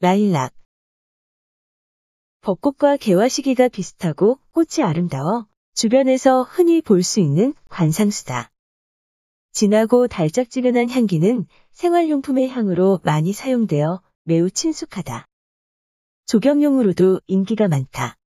라일락 벚꽃과 개화 시기가 비슷하고 꽃이 아름다워 주변에서 흔히 볼 수 있는 관상수다. 진하고 달짝지근한 향기는 생활용품의 향으로 많이 사용되어 매우 친숙하다. 조경용으로도 인기가 많다.